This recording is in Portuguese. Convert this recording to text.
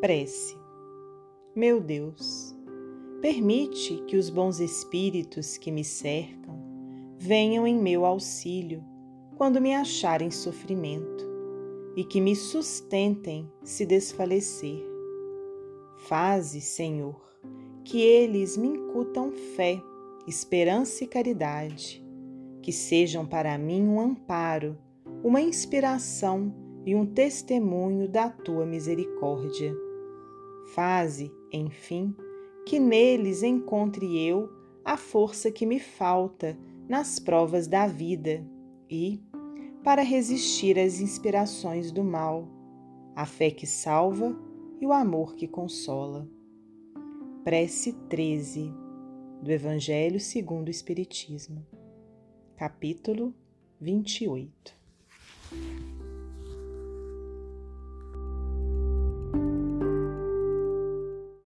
Prece. Meu Deus, permite que os bons espíritos que me cercam venham em meu auxílio quando me acharem sofrimento e que me sustentem se desfalecer. Faze, Senhor, que eles me incutam fé, esperança e caridade, que sejam para mim um amparo, uma inspiração e um testemunho da tua misericórdia Faze, enfim, que neles encontre eu a força que me falta nas provas da vida e, para resistir às inspirações do mal, a fé que salva e o amor que consola. Prece 13 do Evangelho segundo o Espiritismo, capítulo 28